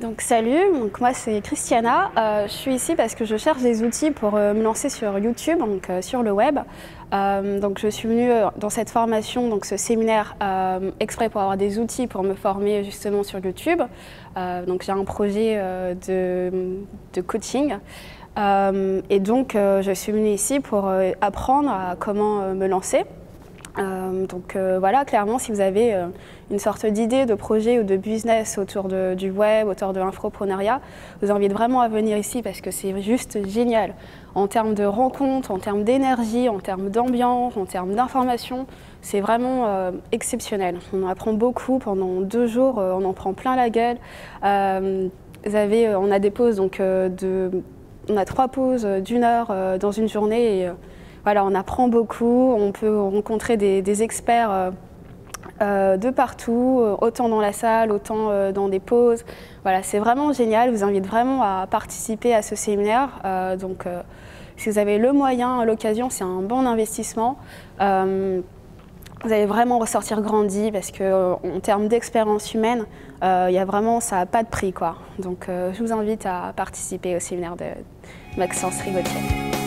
Donc salut, donc moi c'est Christiana. Euh, je suis ici parce que je cherche des outils pour euh, me lancer sur YouTube, donc euh, sur le web. donc je suis venue dans cette formation, donc ce séminaire exprès pour avoir des outils pour me former justement sur YouTube. donc j'ai un projet de, de, coaching. et donc je suis venue ici pour apprendre à comment me lancer. Euh, donc euh, voilà, clairement, si vous avez euh, une sorte d'idée de projet ou de business autour du web, autour de l'infoprenariat, je vous invite vraiment à venir ici parce que c'est juste génial. En termes de rencontres, en termes d'énergie, en termes d'ambiance, en termes d'information, c'est vraiment exceptionnel. On apprend beaucoup pendant deux jours, on en prend plein la gueule. on a des pauses, donc on a trois pauses d'une heure dans une journée. Voilà, on apprend beaucoup, on peut rencontrer des, experts euh, euh, de partout, euh, autant dans la salle, autant dans des pauses. Voilà, c'est vraiment génial. Je vous invite vraiment à participer à ce séminaire. donc, si vous avez le moyen, l'occasion, c'est un bon investissement. vous allez vraiment ressortir grandi parce que en termes d'expérience humaine, il y a vraiment ça n'a pas de prix. Donc, je vous invite à participer au séminaire de Maxence Rigotier.